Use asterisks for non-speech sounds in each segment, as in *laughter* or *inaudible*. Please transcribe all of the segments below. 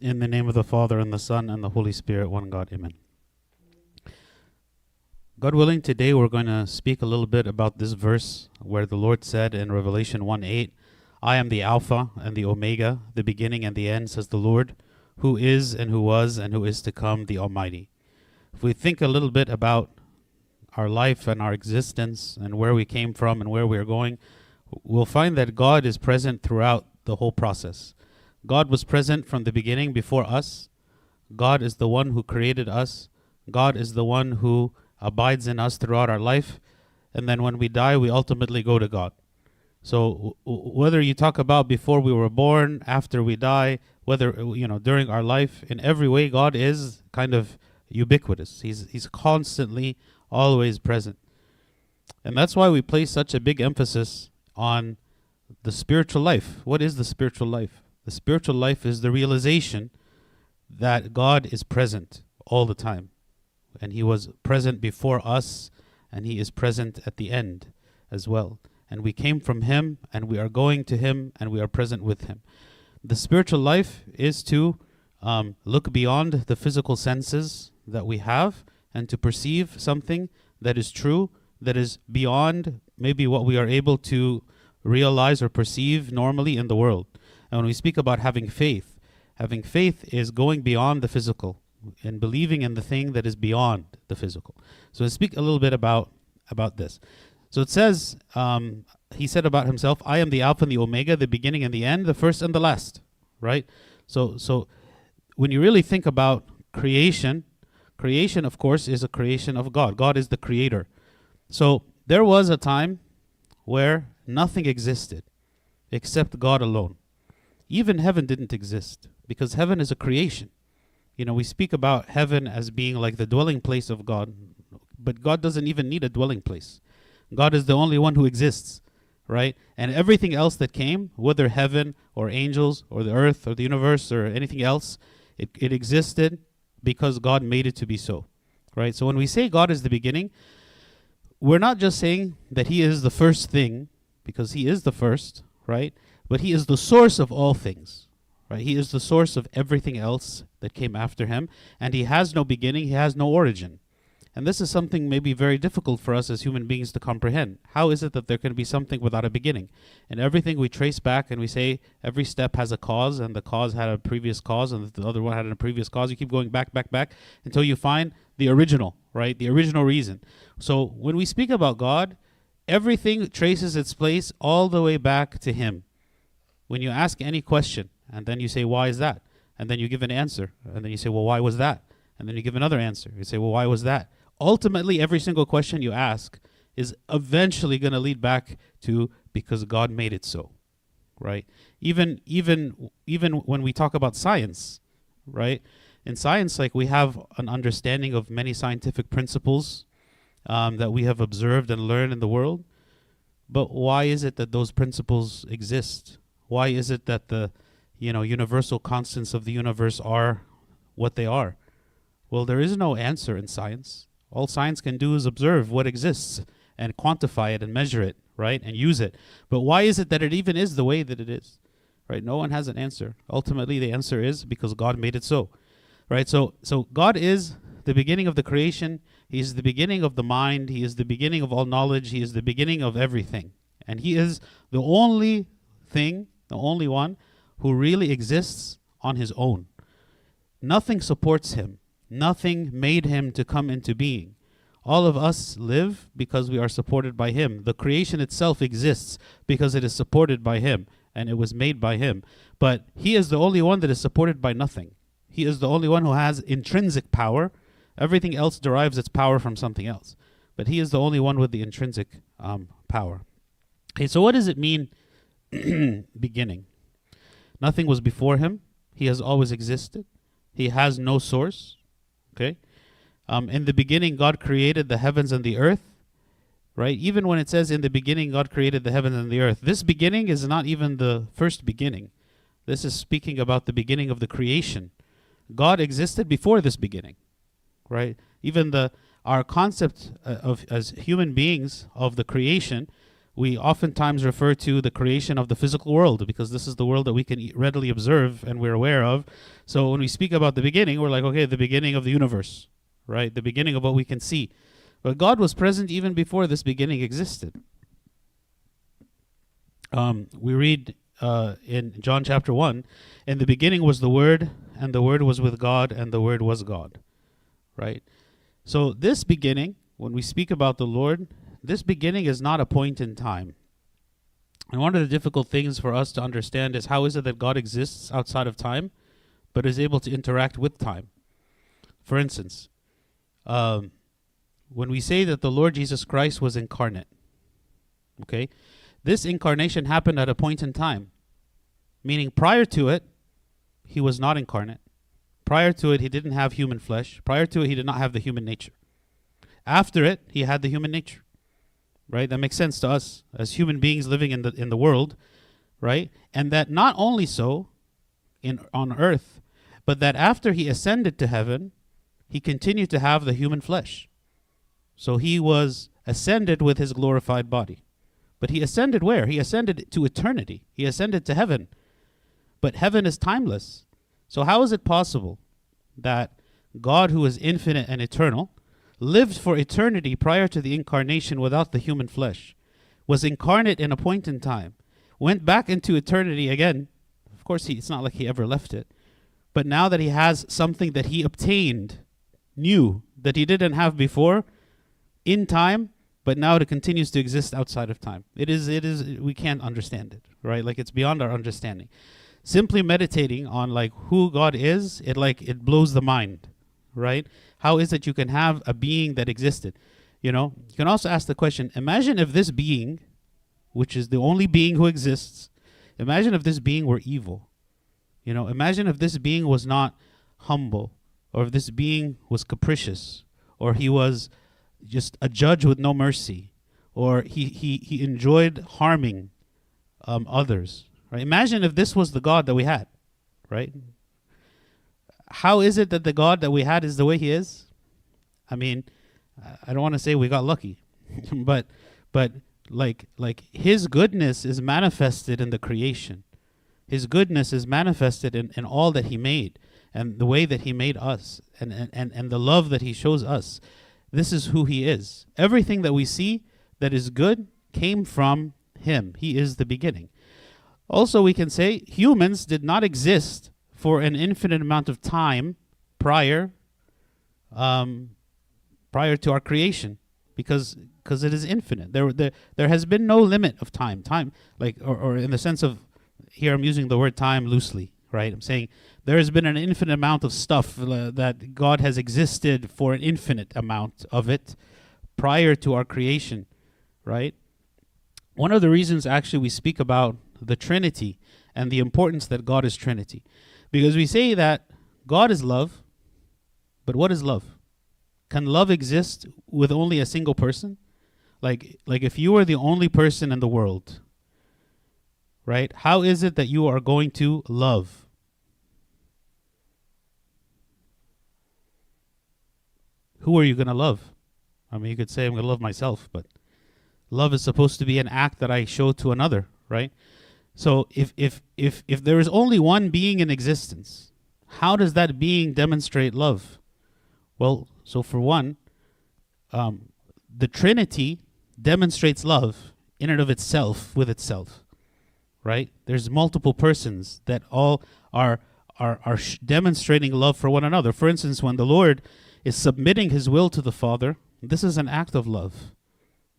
In the name of the Father, and the Son, and the Holy Spirit, one God. Amen. God willing, today we're going to speak a little bit about this verse where the Lord said in Revelation 1 8, I am the Alpha and the Omega, the beginning and the end, says the Lord, who is and who was and who is to come, the Almighty. If we think a little bit about our life and our existence and where we came from and where we're going, we'll find that God is present throughout the whole process. God was present from the beginning before us. God is the one who created us. God is the one who abides in us throughout our life. And then when we die, we ultimately go to God. So w- whether you talk about before we were born, after we die, whether you know during our life, in every way, God is kind of ubiquitous. He's he's constantly, always present, and that's why we place such a big emphasis on the spiritual life. What is the spiritual life? The spiritual life is the realization that God is present all the time. And He was present before us, and He is present at the end as well. And we came from Him, and we are going to Him, and we are present with Him. The spiritual life is to um, look beyond the physical senses that we have and to perceive something that is true, that is beyond maybe what we are able to realize or perceive normally in the world. And when we speak about having faith, having faith is going beyond the physical and believing in the thing that is beyond the physical. So let's speak a little bit about about this. So it says, um, he said about himself, "I am the Alpha and the Omega, the beginning and the end, the first and the last." Right. So so when you really think about creation, creation, of course, is a creation of God. God is the creator. So there was a time where nothing existed except God alone. Even heaven didn't exist because heaven is a creation. You know, we speak about heaven as being like the dwelling place of God, but God doesn't even need a dwelling place. God is the only one who exists, right? And everything else that came, whether heaven or angels or the earth or the universe or anything else, it, it existed because God made it to be so, right? So when we say God is the beginning, we're not just saying that He is the first thing, because He is the first, right? But He is the source of all things, right? He is the source of everything else that came after Him, and He has no beginning, He has no origin. And this is something maybe very difficult for us as human beings to comprehend. How is it that there can be something without a beginning? And everything we trace back and we say every step has a cause, and the cause had a previous cause, and the other one had a previous cause. You keep going back, back, back until you find the original, right? The original reason. So when we speak about God, everything traces its place all the way back to Him. When you ask any question, and then you say, Why is that? And then you give an answer, and then you say, Well, why was that? And then you give another answer. You say, Well, why was that? ultimately every single question you ask is eventually going to lead back to because God made it so right even even even when we talk about science right in science like we have an understanding of many scientific principles um, that we have observed and learned in the world but why is it that those principles exist why is it that the you know universal constants of the universe are what they are well there is no answer in science all science can do is observe what exists and quantify it and measure it, right? And use it. But why is it that it even is the way that it is? Right? No one has an answer. Ultimately the answer is because God made it so. Right? So so God is the beginning of the creation. He is the beginning of the mind. He is the beginning of all knowledge. He is the beginning of everything. And he is the only thing, the only one who really exists on his own. Nothing supports him. Nothing made him to come into being. All of us live because we are supported by him. The creation itself exists because it is supported by him and it was made by him. But he is the only one that is supported by nothing. He is the only one who has intrinsic power. Everything else derives its power from something else. But he is the only one with the intrinsic um, power. Okay, so what does it mean *clears throat* beginning? Nothing was before him. He has always existed. He has no source. Okay? Um, in the beginning, God created the heavens and the earth. Right? Even when it says in the beginning, God created the heavens and the earth, this beginning is not even the first beginning. This is speaking about the beginning of the creation. God existed before this beginning. Right? Even the our concept uh, of as human beings of the creation we oftentimes refer to the creation of the physical world because this is the world that we can readily observe and we're aware of. So when we speak about the beginning, we're like, okay, the beginning of the universe, right? The beginning of what we can see. But God was present even before this beginning existed. Um, we read uh, in John chapter 1 In the beginning was the Word, and the Word was with God, and the Word was God. Right? So, this beginning, when we speak about the Lord, this beginning is not a point in time. And one of the difficult things for us to understand is how is it that God exists outside of time, but is able to interact with time? For instance, um, when we say that the Lord Jesus Christ was incarnate, okay, this incarnation happened at a point in time, meaning prior to it, he was not incarnate. Prior to it, he didn't have human flesh. Prior to it, he did not have the human nature. After it, he had the human nature. Right? That makes sense to us as human beings living in the in the world, right? And that not only so in on earth, but that after he ascended to heaven, he continued to have the human flesh. So he was ascended with his glorified body. But he ascended where? He ascended to eternity. He ascended to heaven. But heaven is timeless. So how is it possible that God, who is infinite and eternal, lived for eternity prior to the incarnation without the human flesh, was incarnate in a point in time, went back into eternity again? Of course, he, it's not like he ever left it. But now that he has something that he obtained new that he didn't have before in time, but now it continues to exist outside of time. It is it is we can't understand it, right? Like it's beyond our understanding. Simply meditating on like who God is, it like it blows the mind, right? How is it you can have a being that existed? You know, you can also ask the question, imagine if this being, which is the only being who exists, imagine if this being were evil. You know, imagine if this being was not humble, or if this being was capricious, or he was just a judge with no mercy, or he, he, he enjoyed harming um, others. Right? Imagine if this was the God that we had, right? How is it that the God that we had is the way he is? I mean, I don't want to say we got lucky, *laughs* but but like like his goodness is manifested in the creation. His goodness is manifested in, in all that he made and the way that he made us and, and, and, and the love that he shows us. This is who he is. Everything that we see that is good came from him. He is the beginning. Also, we can say humans did not exist for an infinite amount of time prior um, prior to our creation because because it is infinite. There, there there has been no limit of time. Time like or, or in the sense of here I'm using the word time loosely, right? I'm saying there has been an infinite amount of stuff uh, that God has existed for an infinite amount of it prior to our creation, right? One of the reasons actually we speak about the Trinity and the importance that God is Trinity. Because we say that God is love, but what is love? Can love exist with only a single person? Like like if you were the only person in the world, right? How is it that you are going to love? who are you going to love? I mean, you could say I'm going to love myself, but love is supposed to be an act that I show to another, right? So if if if if there is only one being in existence, how does that being demonstrate love? Well, so for one, um, the Trinity demonstrates love in and of itself with itself, right? There's multiple persons that all are are are sh- demonstrating love for one another. For instance, when the Lord is submitting his will to the Father, this is an act of love.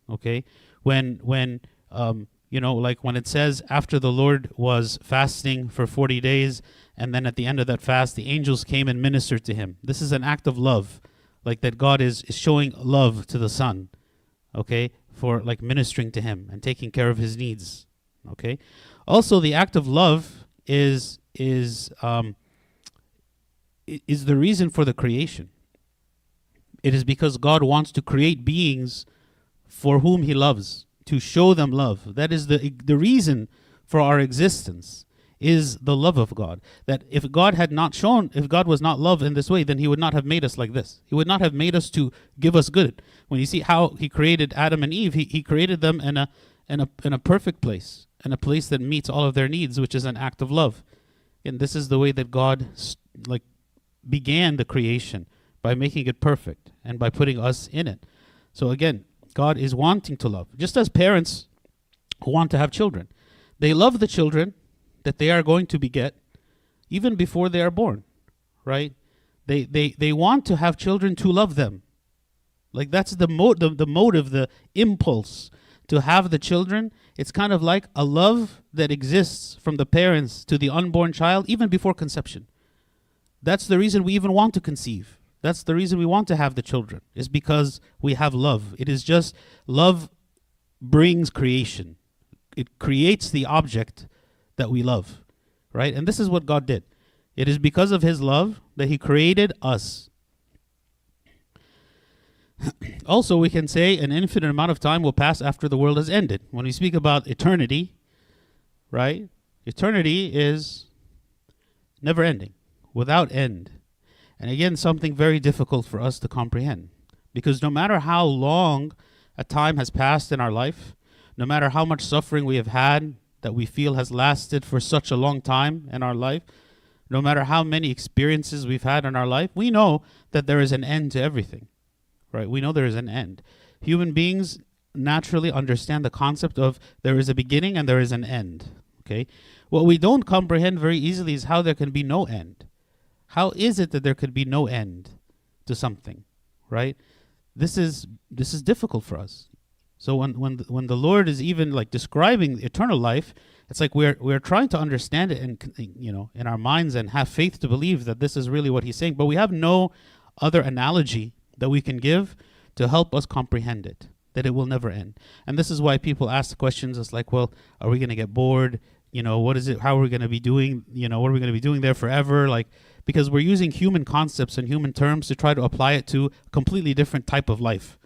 Okay? When when um you know, like when it says after the Lord was fasting for 40 days, and then at the end of that fast, the angels came and ministered to him. This is an act of love, like that God is, is showing love to the Son, okay, for like ministering to him and taking care of his needs, okay. Also, the act of love is is um, is the reason for the creation. It is because God wants to create beings for whom He loves, to show them love. That is the, the reason for our existence, is the love of God. That if God had not shown, if God was not love in this way, then He would not have made us like this. He would not have made us to give us good. When you see how He created Adam and Eve, He, he created them in a and a, and a perfect place, in a place that meets all of their needs, which is an act of love. And this is the way that God like began the creation by making it perfect and by putting us in it. So again, God is wanting to love, just as parents who want to have children. They love the children that they are going to beget even before they are born, right? They they they want to have children to love them. Like that's the mo- the, the motive, the impulse to have the children. It's kind of like a love that exists from the parents to the unborn child even before conception. That's the reason we even want to conceive. That's the reason we want to have the children. Is because we have love. It is just love brings creation. It creates the object that we love, right? And this is what God did. It is because of his love that he created us. *clears throat* also, we can say an infinite amount of time will pass after the world has ended. When we speak about eternity, right? Eternity is never ending, without end. And again, something very difficult for us to comprehend. Because no matter how long a time has passed in our life, no matter how much suffering we have had that we feel has lasted for such a long time in our life, no matter how many experiences we've had in our life, we know that there is an end to everything. Right? We know there is an end. Human beings naturally understand the concept of there is a beginning and there is an end. Okay? What we don't comprehend very easily is how there can be no end. How is it that there could be no end to something? Right? This is this is difficult for us. So when when the, when the Lord is even like describing eternal life, it's like we're we're trying to understand it and you know in our minds and have faith to believe that this is really what he's saying, but we have no other analogy that we can give to help us comprehend it that it will never end. And this is why people ask questions it's like, well, are we going to get bored? You know, what is it how are we going to be doing, you know, what are we going to be doing there forever? Like because we're using human concepts and human terms to try to apply it to a completely different type of life,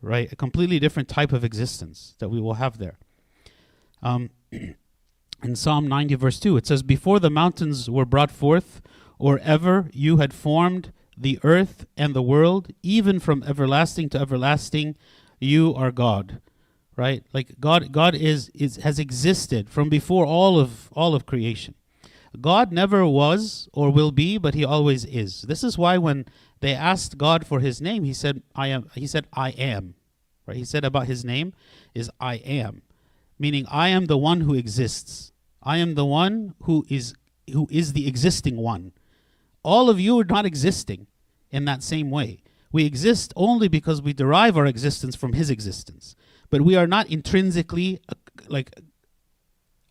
right? A completely different type of existence that we will have there. Um, *clears throat* in Psalm 90, verse 2, it says, Before the mountains were brought forth, or ever you had formed the earth and the world, even from everlasting to everlasting, you are God. Right? Like God God is, is has existed from before all of all of creation. God never was or will be, but he always is. This is why when they asked God for his name, he said, I am he said, I am. Right? He said about his name is I am. Meaning I am the one who exists. I am the one who is who is the existing one. All of you are not existing in that same way. We exist only because we derive our existence from his existence. But we are not intrinsically uh, like *clears throat*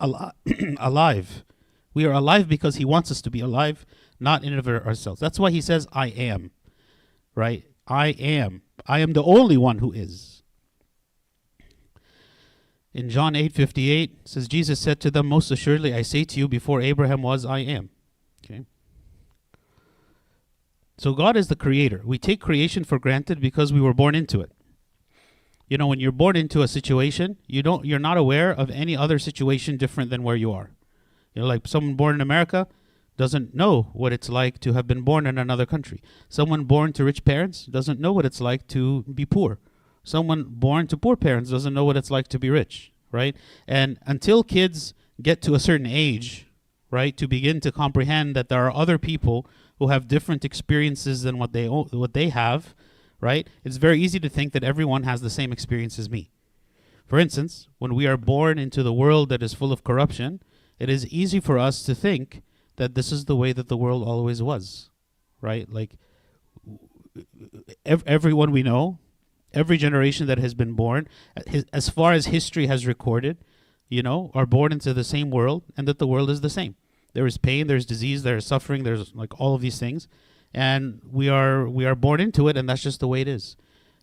alive. We are alive because he wants us to be alive, not in of ourselves. That's why he says I am. Right? I am. I am the only one who is. In John 8:58 says Jesus said to them most assuredly I say to you before Abraham was I am. Okay? So God is the creator. We take creation for granted because we were born into it. You know, when you're born into a situation, you don't you're not aware of any other situation different than where you are. You know, like someone born in America doesn't know what it's like to have been born in another country. Someone born to rich parents doesn't know what it's like to be poor someone born to poor parents doesn't know what it's like to be rich, right? And until kids get to a certain age, right, to begin to comprehend that there are other people who have different experiences than what they what they have, right? It's very easy to think that everyone has the same experience as me. For instance, when we are born into the world that is full of corruption, it is easy for us to think that this is the way that the world always was, right? Like ev- everyone we know every generation that has been born, as far as history has recorded, you know, are born into the same world, and that the world is the same. There is pain, there's disease, there's suffering, there's like all of these things, and we are we are born into it, and that's just the way it is.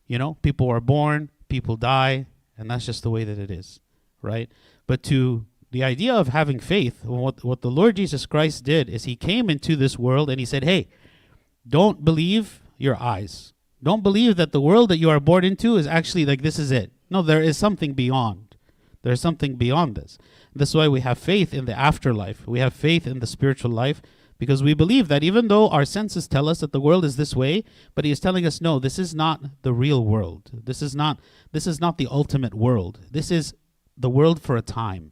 You know, people are born, people die, and that's just the way that it is, right? But to the idea of having faith, what what the Lord Jesus Christ did is He came into this world and He said, "Hey, don't believe your eyes." Don't believe that the world that you are born into is actually like this is it. No, there is something beyond. There's something beyond this. This is why we have faith in the afterlife. We have faith in the spiritual life because we believe that even though our senses tell us that the world is this way, but he is telling us no, this is not the real world. This is not this is not the ultimate world. This is the world for a time.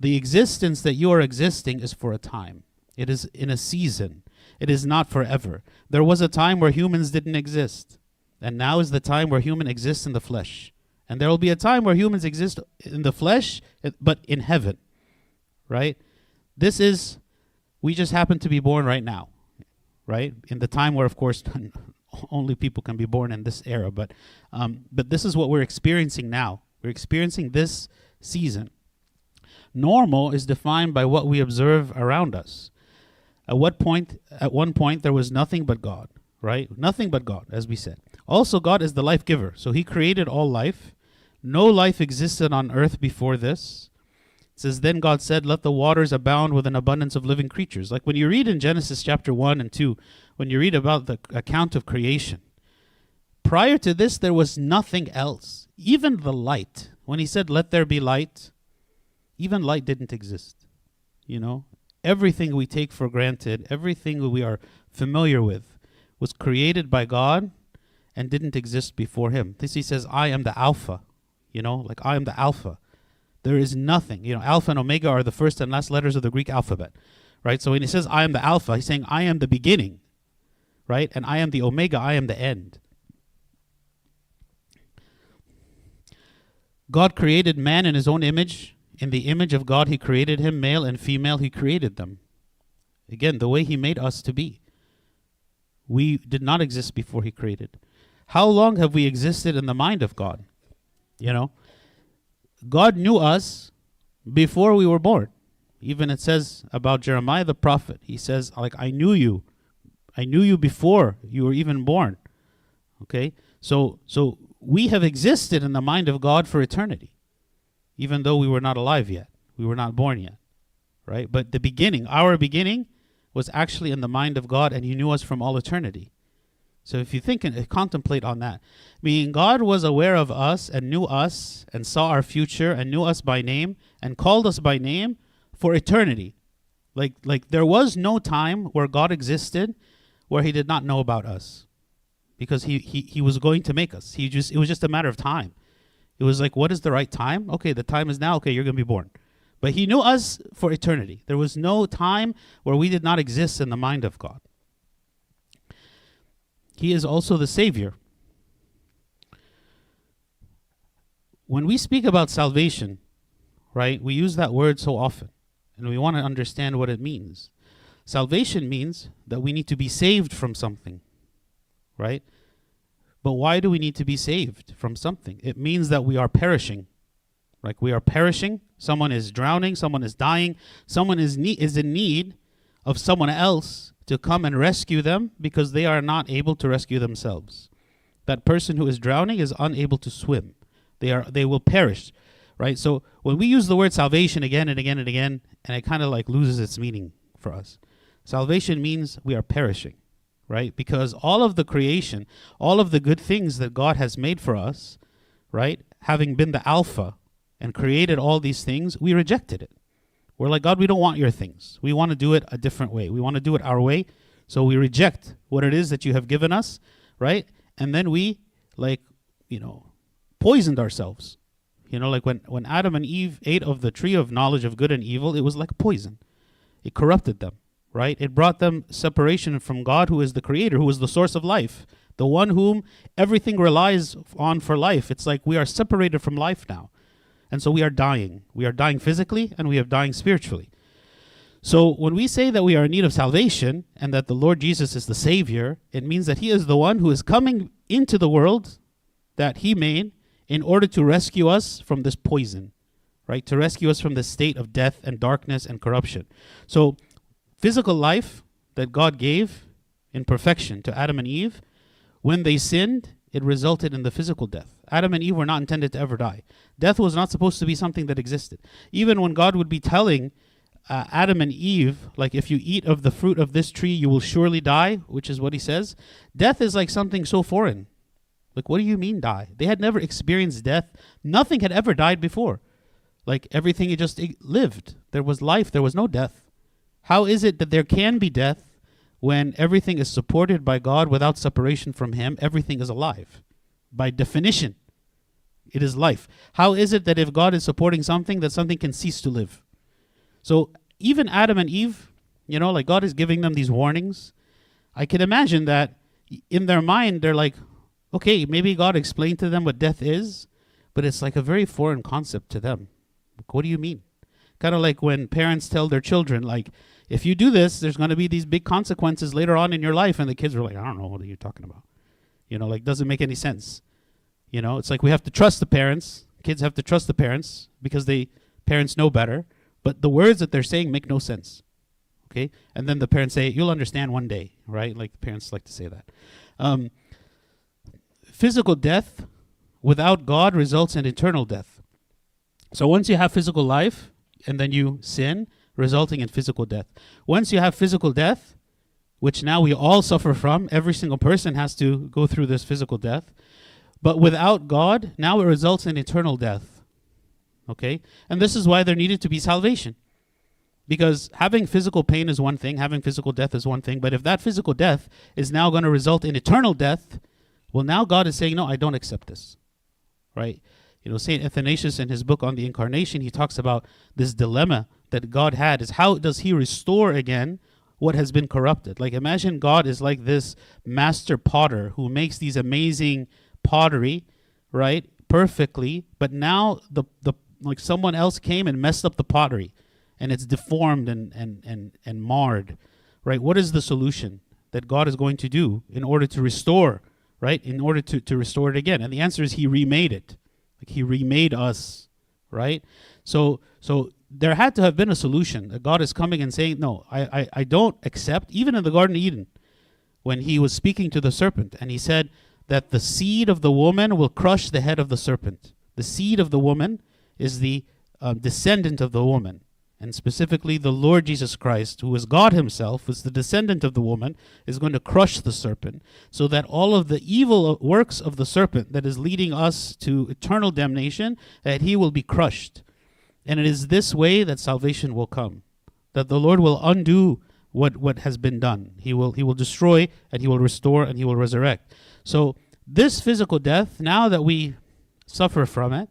The existence that you are existing is for a time. It is in a season. It is not forever. There was a time where humans didn't exist. And now is the time where human exists in the flesh. And there will be a time where humans exist in the flesh, but in heaven. Right? This is, we just happen to be born right now. Right? In the time where, of course, *laughs* only people can be born in this era. But, um, but this is what we're experiencing now. We're experiencing this season. Normal is defined by what we observe around us. At what point at one point there was nothing but God, right? Nothing but God, as we said. Also God is the life giver. So he created all life. No life existed on earth before this. It says then God said, "Let the waters abound with an abundance of living creatures." Like when you read in Genesis chapter 1 and 2, when you read about the account of creation, prior to this there was nothing else. Even the light. When he said, "Let there be light," even light didn't exist. You know, everything we take for granted, everything we are familiar with, was created by God and didn't exist before Him. This He says, I am the Alpha. You know, like I am the Alpha. There is nothing. You know, Alpha and Omega are the first and last letters of the Greek alphabet, right? So when He says, I am the Alpha, He's saying, I am the beginning, right? And I am the Omega, I am the end. God created man in His own image in the image of God, He created him, male and female, He created them. Again, the way He made us to be. We did not exist before He created. How long have we existed in the mind of God? You know, God knew us before we were born. Even it says about Jeremiah the prophet, he says, like, I knew you. I knew you before you were even born. Okay? So so we have existed in the mind of God for eternity even though we were not alive yet. We were not born yet. Right? But the beginning, our beginning, was actually in the mind of God and He knew us from all eternity. So if you think and contemplate on that, meaning God was aware of us and knew us and saw our future and knew us by name and called us by name for eternity. Like like there was no time where God existed where he did not know about us. Because he, he, he was going to make us. He just it was just a matter of time. It was like, what is the right time? Okay, the time is now. Okay, you're going to be born. But he knew us for eternity. There was no time where we did not exist in the mind of God. He is also the Savior. When we speak about salvation, right, we use that word so often, and we want to understand what it means. Salvation means that we need to be saved from something, right? But why do we need to be saved from something? It means that we are perishing. Like we are perishing. Someone is drowning. Someone is dying. Someone is, ne- is in need of someone else to come and rescue them because they are not able to rescue themselves. That person who is drowning is unable to swim. They are they will perish. Right? So when we use the word salvation again and again and again, and it kind of like loses its meaning for us. Salvation means we are perishing right? Because all of the creation, all of the good things that God has made for us, right? Having been the Alpha and created all these things, we rejected it. We're like, God, we don't want your things. We want to do it a different way. We want to do it our way. So we reject what it is that you have given us, right? And then we, like, you know, poisoned ourselves. You know, like when, when Adam and Eve ate of the tree of knowledge of good and evil, it was like poison. It corrupted them right? It brought them separation from God, who is the creator, who is the source of life, the one whom everything relies on for life. It's like we are separated from life now. And so we are dying. We are dying physically and we are dying spiritually. So when we say that we are in need of salvation and that the Lord Jesus is the Savior, it means that He is the one who is coming into the world that He made in order to rescue us from this poison, right? To rescue us from the state of death and darkness and corruption. So physical life that God gave in perfection to Adam and Eve, when they sinned, it resulted in the physical death. Adam and Eve were not intended to ever die. Death was not supposed to be something that existed. Even when God would be telling uh, Adam and Eve, like, if you eat of the fruit of this tree, you will surely die, which is what he says, death is like something so foreign. Like, what do you mean die? They had never experienced death. Nothing had ever died before. Like, everything just lived. There was life, there was no death. How is it that there can be death when everything is supported by God without separation from Him? Everything is alive. By definition, It is life. How is it that if God is supporting something, that something can cease to live? So even Adam and Eve, you know, like God is giving them these warnings. I can imagine that in their mind, they're like, okay, maybe God explained to them what death is, but it's like a very foreign concept to them. What do you mean? Kind of like when parents tell their children, like, if you do this, there's going to be these big consequences later on in your life. And the kids are like, I don't know what are you talking about. You know, like, doesn't make any sense. You know, it's like we have to trust the parents. Kids have to trust the parents because they parents know better. But the words that they're saying make no sense. Okay? And then the parents say, You'll understand one day, right? Like the parents like to say that. Um, physical death without God results in eternal death. So once you have physical life and then you sin, resulting in physical death. Once you have physical death, which now we all suffer from, every single person has to go through this physical death. But without God, now it results in eternal death. Okay? And this is why there needed to be salvation. Because having physical pain is one thing, having physical death is one thing, but if that physical death is now going to result in eternal death, well, now God is saying, no, I don't accept this. Right? You know, St. Athanasius in his book on the incarnation, he talks about this dilemma that God had is how does he restore again what has been corrupted? Like imagine God is like this master potter who makes these amazing pottery, right? Perfectly, but now the the like someone else came and messed up the pottery and it's deformed and, and, and, and marred, right? What is the solution that God is going to do in order to restore, right? In order to, to restore it again? And the answer is He remade it. Like He remade us, right? So, so there had to have been a solution. God is coming and saying, No, I, I, I don't accept, even in the Garden of Eden, when He was speaking to the serpent, and He said that the seed of the woman will crush the head of the serpent. The seed of the woman is the uh, descendant of the woman and specifically the Lord Jesus Christ, who is God Himself, is the descendant of the woman, is going to crush the serpent, so that all of the evil works of the serpent that is leading us to eternal damnation, that He will be crushed. And it is this way that salvation will come, that the Lord will undo what what has been done. He will He will destroy and He will restore and He will resurrect. So this physical death, now that we suffer from it,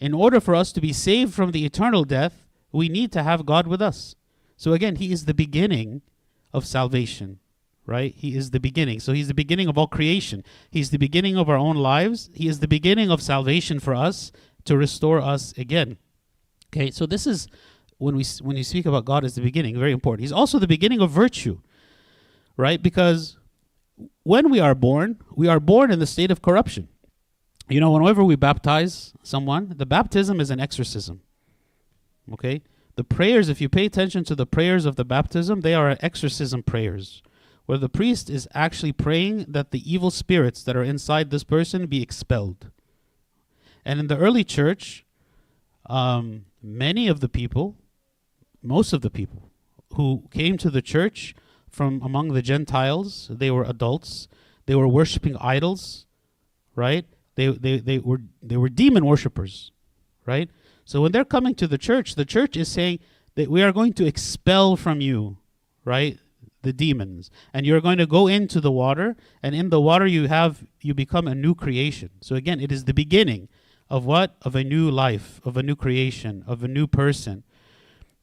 in order for us to be saved from the eternal death we need to have God with us. So again, He is the beginning of salvation, right? He is the beginning. So He's the beginning of all creation. He's the beginning of our own lives. He is the beginning of salvation for us to restore us again. Okay, so this is when we when you speak about God as the beginning, very important. He's also the beginning of virtue, right? Because when we are born, we are born in the state of corruption. You know, whenever we baptize someone, the baptism is an exorcism. Okay? The prayers, if you pay attention to the prayers of the baptism, they are exorcism prayers, where the priest is actually praying that the evil spirits that are inside this person be expelled. And in the early church, um, many of the people, most of the people who came to the church from among the Gentiles, they were adults, they were worshiping idols, right? They, they, they, were, they were demon worshippers, right? So when they're coming to the church, the church is saying that we are going to expel from you, right? The demons. And you're going to go into the water, and in the water you have you become a new creation. So again, it is the beginning of what? Of a new life, of a new creation, of a new person.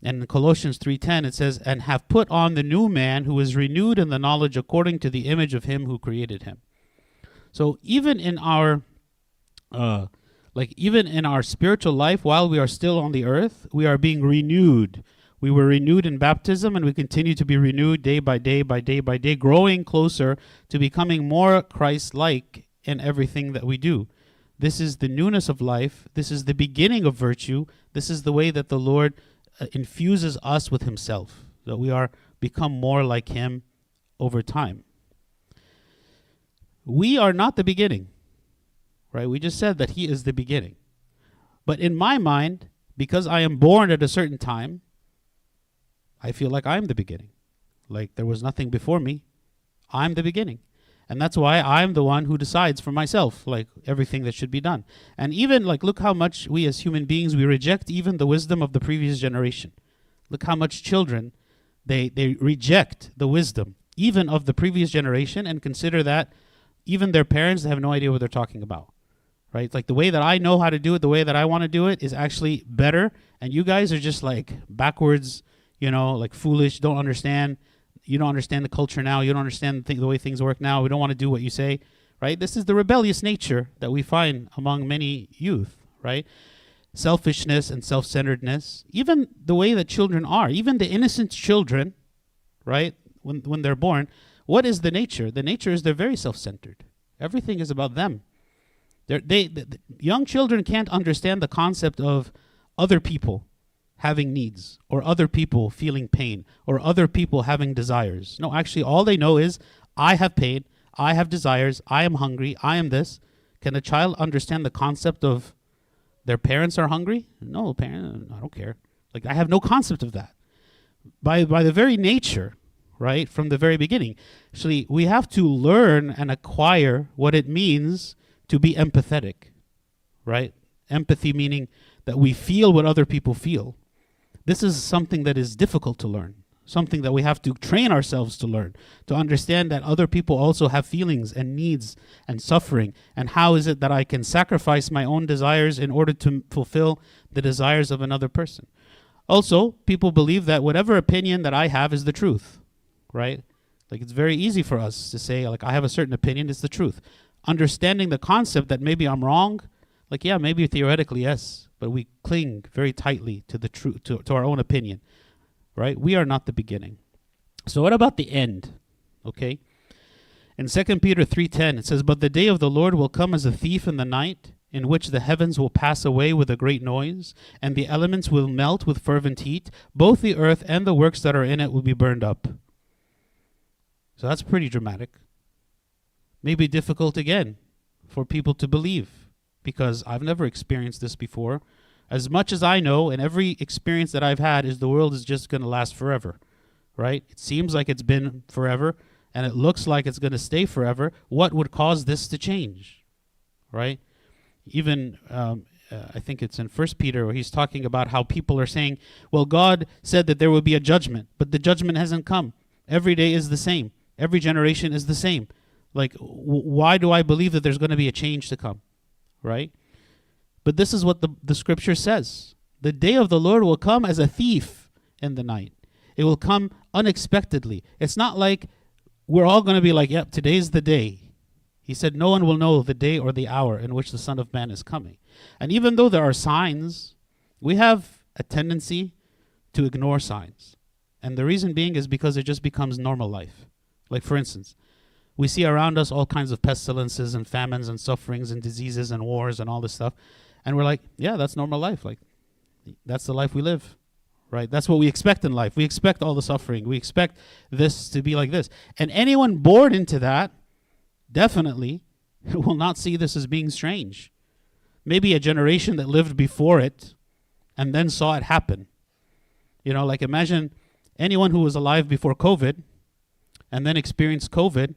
And in Colossians 3:10 it says, "And have put on the new man who is renewed in the knowledge according to the image of him who created him." So even in our uh, like even in our spiritual life while we are still on the earth we are being renewed. We were renewed in baptism and we continue to be renewed day by day by day by day growing closer to becoming more christ-like in everything that we do. This is the newness of life. This is the beginning of virtue. This is the way that the lord uh, infuses us with himself that we are become more like him over time. We are not the beginning right? We just said that he is the beginning. But in my mind, because I am born at a certain time, I feel like I'm the beginning. Like there was nothing before me. I'm the beginning. And that's why I'm the one who decides for myself, like everything that should be done. And even like look how much we as human beings we reject even the wisdom of the previous generation. Look how much children they they reject the wisdom even of the previous generation and consider that even their parents they have no idea what they're talking about right? Like the way that I know how to do it, the way that I want to do it is actually better. And you guys are just like backwards, you know, like foolish, don't understand. You don't understand the culture now. You don't understand the, th- the way things work now. We don't want to do what you say, right? This is the rebellious nature that we find among many youth, right? Selfishness and self centeredness, even the way that children are, even the innocent children, right? When, when they're born, what is the nature? The nature is they're very self centered. Everything is about them. They're, they, the, the young children can't understand the concept of other people having needs or other people feeling pain or other people having desires. No, actually, all they know is I have pain, I have desires, I am hungry, I am this. Can a child understand the concept of their parents are hungry? No, parent, I don't care. Like I have no concept of that. By by the very nature, right, from the very beginning. Actually, we have to learn and acquire what it means to be empathetic, right? Empathy meaning that we feel what other people feel. This is something that is difficult to learn, something that we have to train ourselves to learn, to understand that other people also have feelings and needs and suffering. And how is it that I can sacrifice my own desires in order to fulfill the desires of another person? Also, people believe that whatever opinion that I have is the truth, right? Like it's very easy for us to say, like, I have a certain opinion, it's the truth understanding the concept that maybe I'm wrong, like yeah, maybe theoretically yes, but we cling very tightly to the truth to, to our own opinion. Right? We are not the beginning. So what about the end? Okay? In 2 Peter 3:10 it says, "But the day of the Lord will come as a thief in the night, in which the heavens will pass away with a great noise, and the elements will melt with fervent heat, both the earth and the works that are in it will be burned up." So that's pretty dramatic may be difficult again for people to believe because I've never experienced this before. As much as I know, and every experience that I've had is the world is just going to last forever, right? It seems like it's been forever, and it looks like it's going to stay forever. What would cause this to change, right? Even um, uh, I think it's in First Peter where he's talking about how people are saying, "Well, God said that there would be a judgment, but the judgment hasn't come. Every day is the same. Every generation is the same. Like, w- why do I believe that there's going to be a change to come? Right? But this is what the, the scripture says The day of the Lord will come as a thief in the night, it will come unexpectedly. It's not like we're all going to be like, yep, today's the day. He said, No one will know the day or the hour in which the Son of Man is coming. And even though there are signs, we have a tendency to ignore signs. And the reason being is because it just becomes normal life. Like, for instance, we see around us all kinds of pestilences and famines and sufferings and diseases and wars and all this stuff. And we're like, yeah, that's normal life. Like, that's the life we live, right? That's what we expect in life. We expect all the suffering. We expect this to be like this. And anyone born into that definitely *laughs* will not see this as being strange. Maybe a generation that lived before it and then saw it happen. You know, like imagine anyone who was alive before COVID and then experienced COVID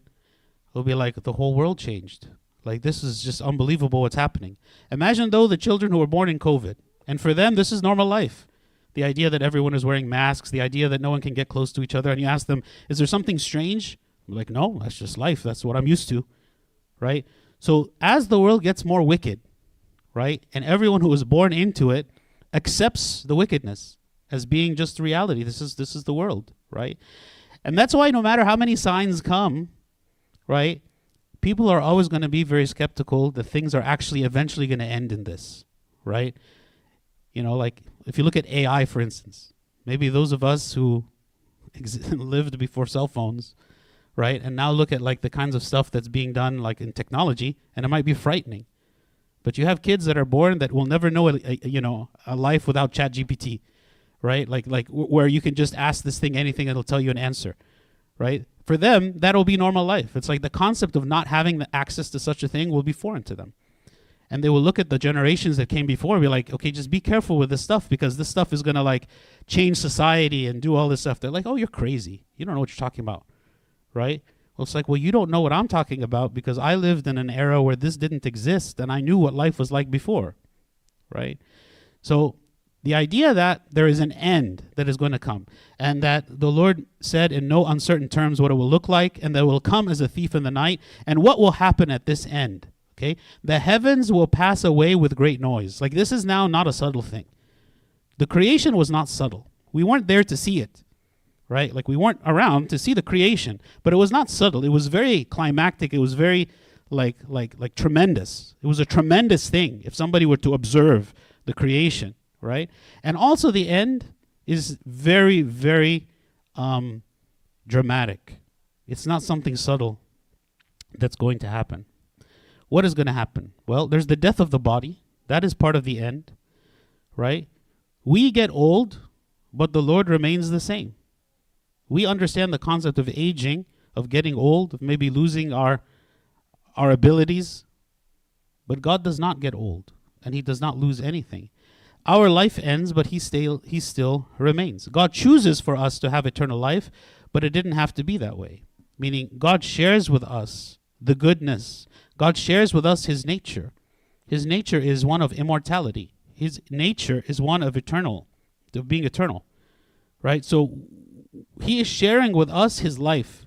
it'll be like the whole world changed. Like this is just unbelievable what's happening. Imagine though the children who were born in COVID, and for them this is normal life. The idea that everyone is wearing masks, the idea that no one can get close to each other, and you ask them, "Is there something strange?" I'm like, "No, that's just life. That's what I'm used to." Right? So as the world gets more wicked, right, and everyone who was born into it accepts the wickedness as being just reality. This is this is the world, right? And that's why no matter how many signs come, right? People are always going to be very skeptical that things are actually eventually going to end in this, right? You know, like if you look at AI, for instance, maybe those of us who ex- *laughs* lived before cell phones, right, and now look at like the kinds of stuff that's being done like in technology, and it might be frightening. But you have kids that are born that will never know a, a you know a life without Chat GPT, right? Like like w- where you can just ask this thing anything and it'll tell you an answer, right? For them, that'll be normal life. It's like the concept of not having the access to such a thing will be foreign to them. And they will look at the generations that came before and be like, okay, just be careful with this stuff because this stuff is going to like change society and do all this stuff. They're like, oh, you're crazy. You don't know what you're talking about. Right? Well, it's like, well, you don't know what I'm talking about because I lived in an era where this didn't exist and I knew what life was like before. Right? So the idea that there is an end that is going to come, and that the Lord said in no uncertain terms what it will look like, and that it will come as a thief in the night, and what will happen at this end. Okay? The heavens will pass away with great noise. Like this is now not a subtle thing. The creation was not subtle. We weren't there to see it. Right? Like we weren't around to see the creation, but it was not subtle. It was very climactic. It was very like like like tremendous. It was a tremendous thing if somebody were to observe the creation, right? And also the end is very very um, dramatic. It's not something subtle that's going to happen. What is going to happen? Well, there's the death of the body. That is part of the end, right? We get old, but the Lord remains the same. We understand the concept of aging, of getting old, of maybe losing our our abilities, but God does not get old and he does not lose anything. Our life ends, but he still he still remains. God chooses for us to have eternal life, but it didn't have to be that way. Meaning God shares with us the goodness. God shares with us his nature. His nature is one of immortality. His nature is one of eternal, of being eternal. Right? So he is sharing with us his life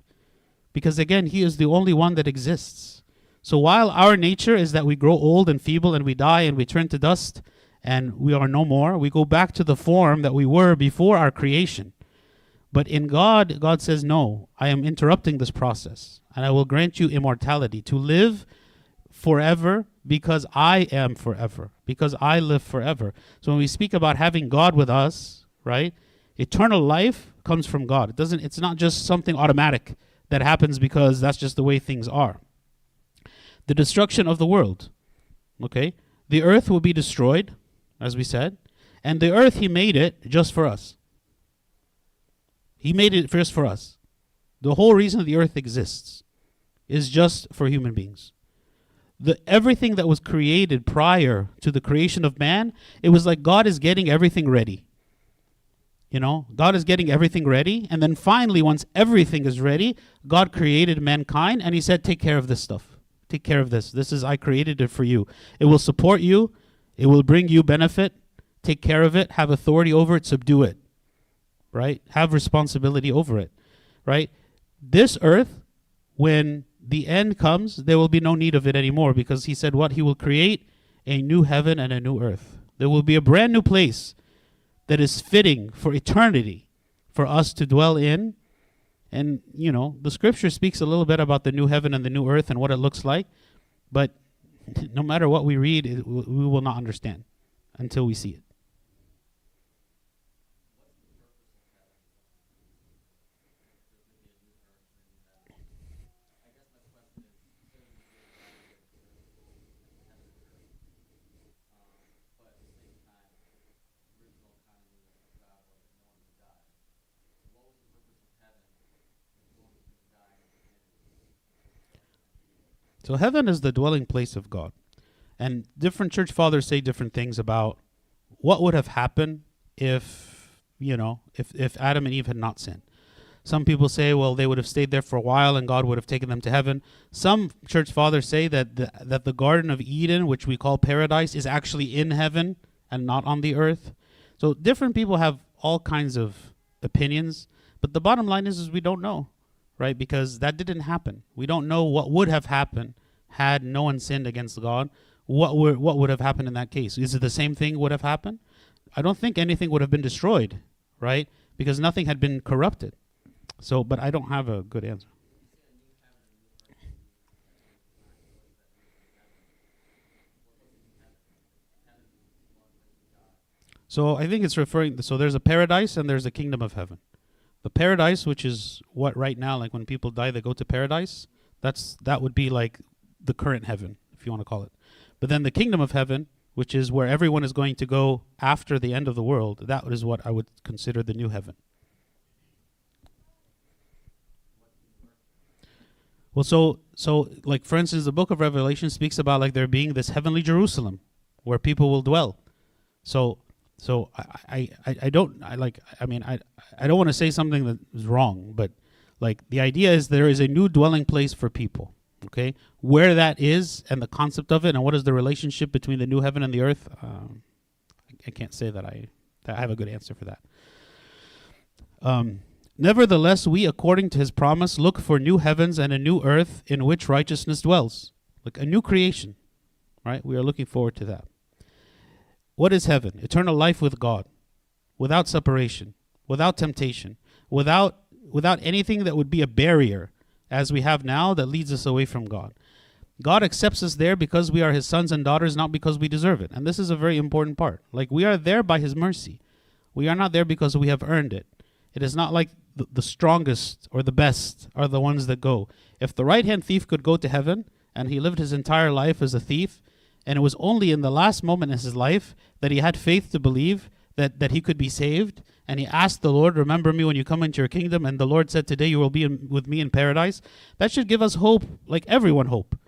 because again, he is the only one that exists. So while our nature is that we grow old and feeble and we die and we turn to dust and we are no more, we go back to the form that we were before our creation. But in God, God says, No, I am interrupting this process and I will grant you immortality to live forever because I am forever, because I live forever. So when we speak about having God with us, right? Eternal life comes from God. It doesn't it's not just something automatic that happens because that's just the way things are the destruction of the world. Okay? The earth will be destroyed, as we said, and the earth, He made it just for us. He made it first for us. The whole reason the earth exists is just for human beings. The, everything that was created prior to the creation of man, it was like God is getting everything ready. You know, God is getting everything ready. And then finally, once everything is ready, God created mankind and He said, Take care of this stuff. Take care of this. This is, I created it for you. It will support you, it will bring you benefit. Take care of it, have authority over it, subdue it. Right? Have responsibility over it. Right? This earth, when the end comes, there will be no need of it anymore because he said what? He will create a new heaven and a new earth. There will be a brand new place that is fitting for eternity for us to dwell in and, you know, the scripture speaks a little bit about the new heaven and the new earth and what it looks like, but no matter what we read, it, we will not understand until we see it. So heaven is the dwelling place of God. And different church fathers say different things about what would have happened if, you know, if, if Adam and Eve had not sinned. Some people say, well, they would have stayed there for a while and God would have taken them to heaven. Some church fathers say that the, that the Garden of Eden, which we call paradise, is actually in heaven and not on the earth. So different people have all kinds of opinions, but the bottom line is, is we don't know, right? Because that didn't happen. We don't know what would have happened had no one sinned against God, what would what would have happened in that case? Is it the same thing would have happened? I don't think anything would have been destroyed, right? Because nothing had been corrupted. So, but I don't have a good answer. So I think it's referring. To, so there's a paradise and there's a kingdom of heaven. The paradise, which is what right now, like when people die, they go to paradise. That's that would be like the current heaven, if you want to call it. But then the kingdom of heaven, which is where everyone is going to go after the end of the world, that is what I would consider the new heaven. Well, so so like for instance, the book of Revelation speaks about like there being this heavenly Jerusalem where people will dwell. So so I I, I don't I like I mean I I don't want to say something that is wrong, but like the idea is there is a new dwelling place for people okay where that is and the concept of it and what is the relationship between the new heaven and the earth um, I, can't say that I, that I have a good answer for that um, nevertheless we according to his promise look for new heavens and a new earth in which righteousness dwells like a new creation right? We are looking forward to that. What is heaven? Eternal life with God, without separation, without temptation, without without anything that would be a barrier as we have now that leads us away from God. God accepts us there because we are his sons and daughters, not because we deserve it. And this is a very important part. Like we are there by his mercy. We are not there because we have earned it. It is not like the, the strongest or the best are the ones that go. If the right hand thief could go to heaven and he lived his entire life as a thief, and it was only in the last moment in his life that he had faith to believe that, that he could be saved, and he asked the Lord, Remember me when you come into your kingdom, and the Lord said, Today you will be in, with me in paradise. That should give us hope, like everyone hope.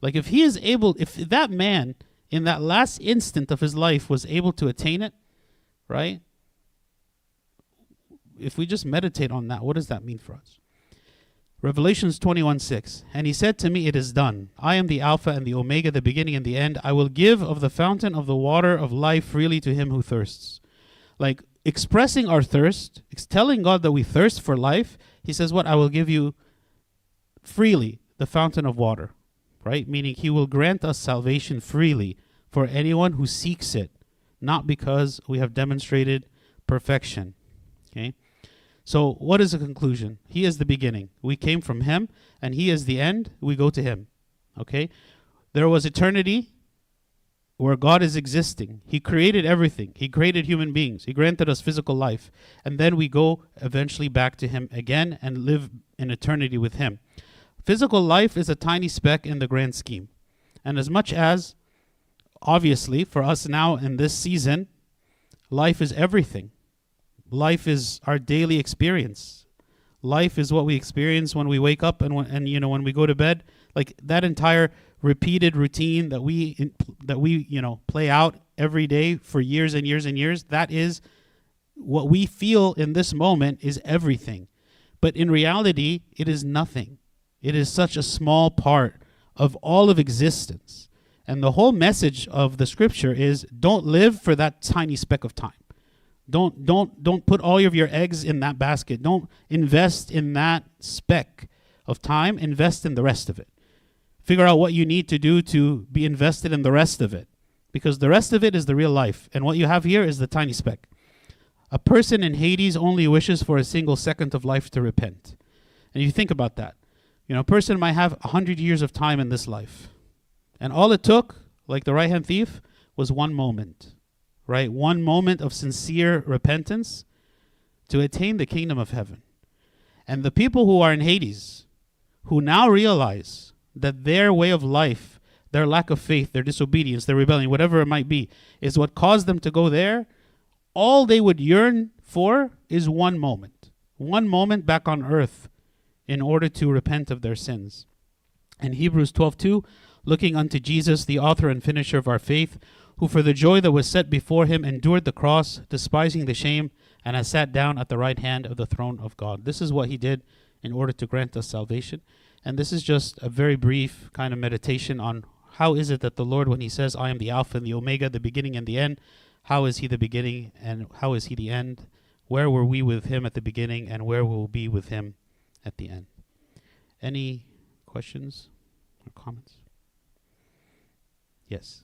Like if he is able, if that man in that last instant of his life was able to attain it, right? If we just meditate on that, what does that mean for us? Revelations 21 6. And he said to me, It is done. I am the Alpha and the Omega, the beginning and the end. I will give of the fountain of the water of life freely to him who thirsts. Like expressing our thirst, telling God that we thirst for life, he says, What? I will give you freely the fountain of water right? Meaning he will grant us salvation freely for anyone who seeks it, not because we have demonstrated perfection. Okay? So, what is the conclusion? He is the beginning. We came from him, and he is the end. We go to him. Okay? There was eternity where God is existing. He created everything. He created human beings. He granted us physical life. And then we go eventually back to him again and live in eternity with him. Physical life is a tiny speck in the grand scheme. And as much as, obviously, for us now in this season, life is everything. Life is our daily experience. Life is what we experience when we wake up and when, and you know when we go to bed. Like that entire repeated routine that we that we you know play out every day for years and years and years. That is what we feel in this moment is everything. But in reality, it is nothing. It is such a small part of all of existence. And the whole message of the scripture is don't live for that tiny speck of time. Don't don't don't put all of your eggs in that basket. Don't invest in that speck of time. Invest in the rest of it. Figure out what you need to do to be invested in the rest of it. Because the rest of it is the real life. And what you have here is the tiny speck. A person in Hades only wishes for a single second of life to repent. And you think about that. You know, a person might have a hundred years of time in this life. And all it took, like the right hand thief, was one moment. Right? One moment of sincere repentance to attain the kingdom of heaven. And the people who are in Hades, who now realize that their way of life, their lack of faith, their disobedience, their rebellion, whatever it might be, is what caused them to go there, all they would yearn for is one moment. One moment back on earth in order to repent of their sins. In Hebrews 12:2, looking unto Jesus, the author and finisher of our faith, who for the joy that was set before him endured the cross, despising the shame, and has sat down at the right hand of the throne of God. This is what he did in order to grant us salvation. And this is just a very brief kind of meditation on how is it that the Lord, when he says, I am the Alpha and the Omega, the beginning and the end, how is he the beginning and how is he the end? Where were we with him at the beginning and where will we be with him at the end. Any questions or comments? Yes.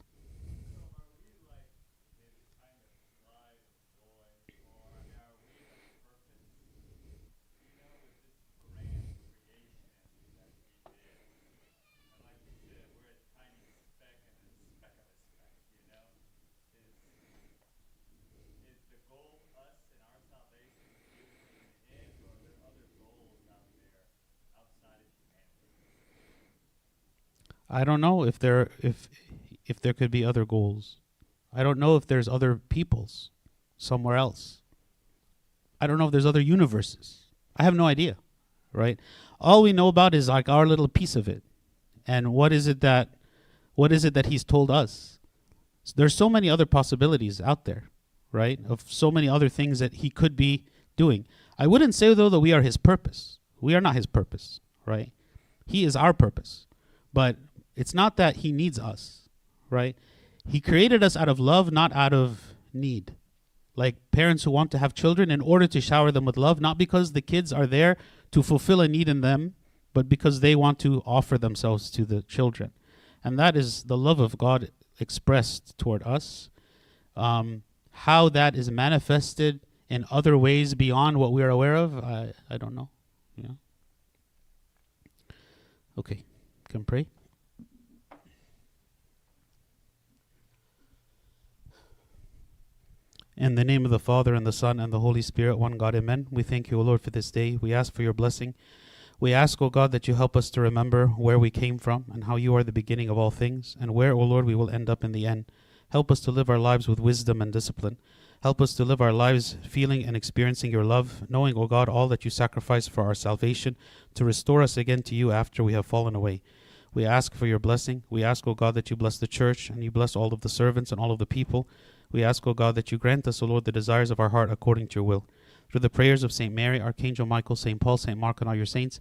I don't know if there if if there could be other goals. I don't know if there's other peoples somewhere else. I don't know if there's other universes. I have no idea, right? All we know about is like our little piece of it. And what is it that what is it that he's told us? There's so many other possibilities out there, right? Of so many other things that he could be doing. I wouldn't say though that we are his purpose. We are not his purpose, right? He is our purpose. But it's not that he needs us, right? He created us out of love, not out of need. Like parents who want to have children in order to shower them with love, not because the kids are there to fulfill a need in them, but because they want to offer themselves to the children. And that is the love of God expressed toward us. Um, how that is manifested in other ways beyond what we are aware of, I, I don't know. Yeah. Okay, can pray. In the name of the Father, and the Son, and the Holy Spirit, one God, amen. We thank you, O Lord, for this day. We ask for your blessing. We ask, O God, that you help us to remember where we came from and how you are the beginning of all things, and where, O Lord, we will end up in the end. Help us to live our lives with wisdom and discipline. Help us to live our lives feeling and experiencing your love, knowing, O God, all that you sacrificed for our salvation to restore us again to you after we have fallen away. We ask for your blessing. We ask, O God, that you bless the church and you bless all of the servants and all of the people. We ask, O God, that you grant us, O Lord, the desires of our heart according to your will. Through the prayers of St. Mary, Archangel Michael, St. Paul, St. Mark, and all your saints,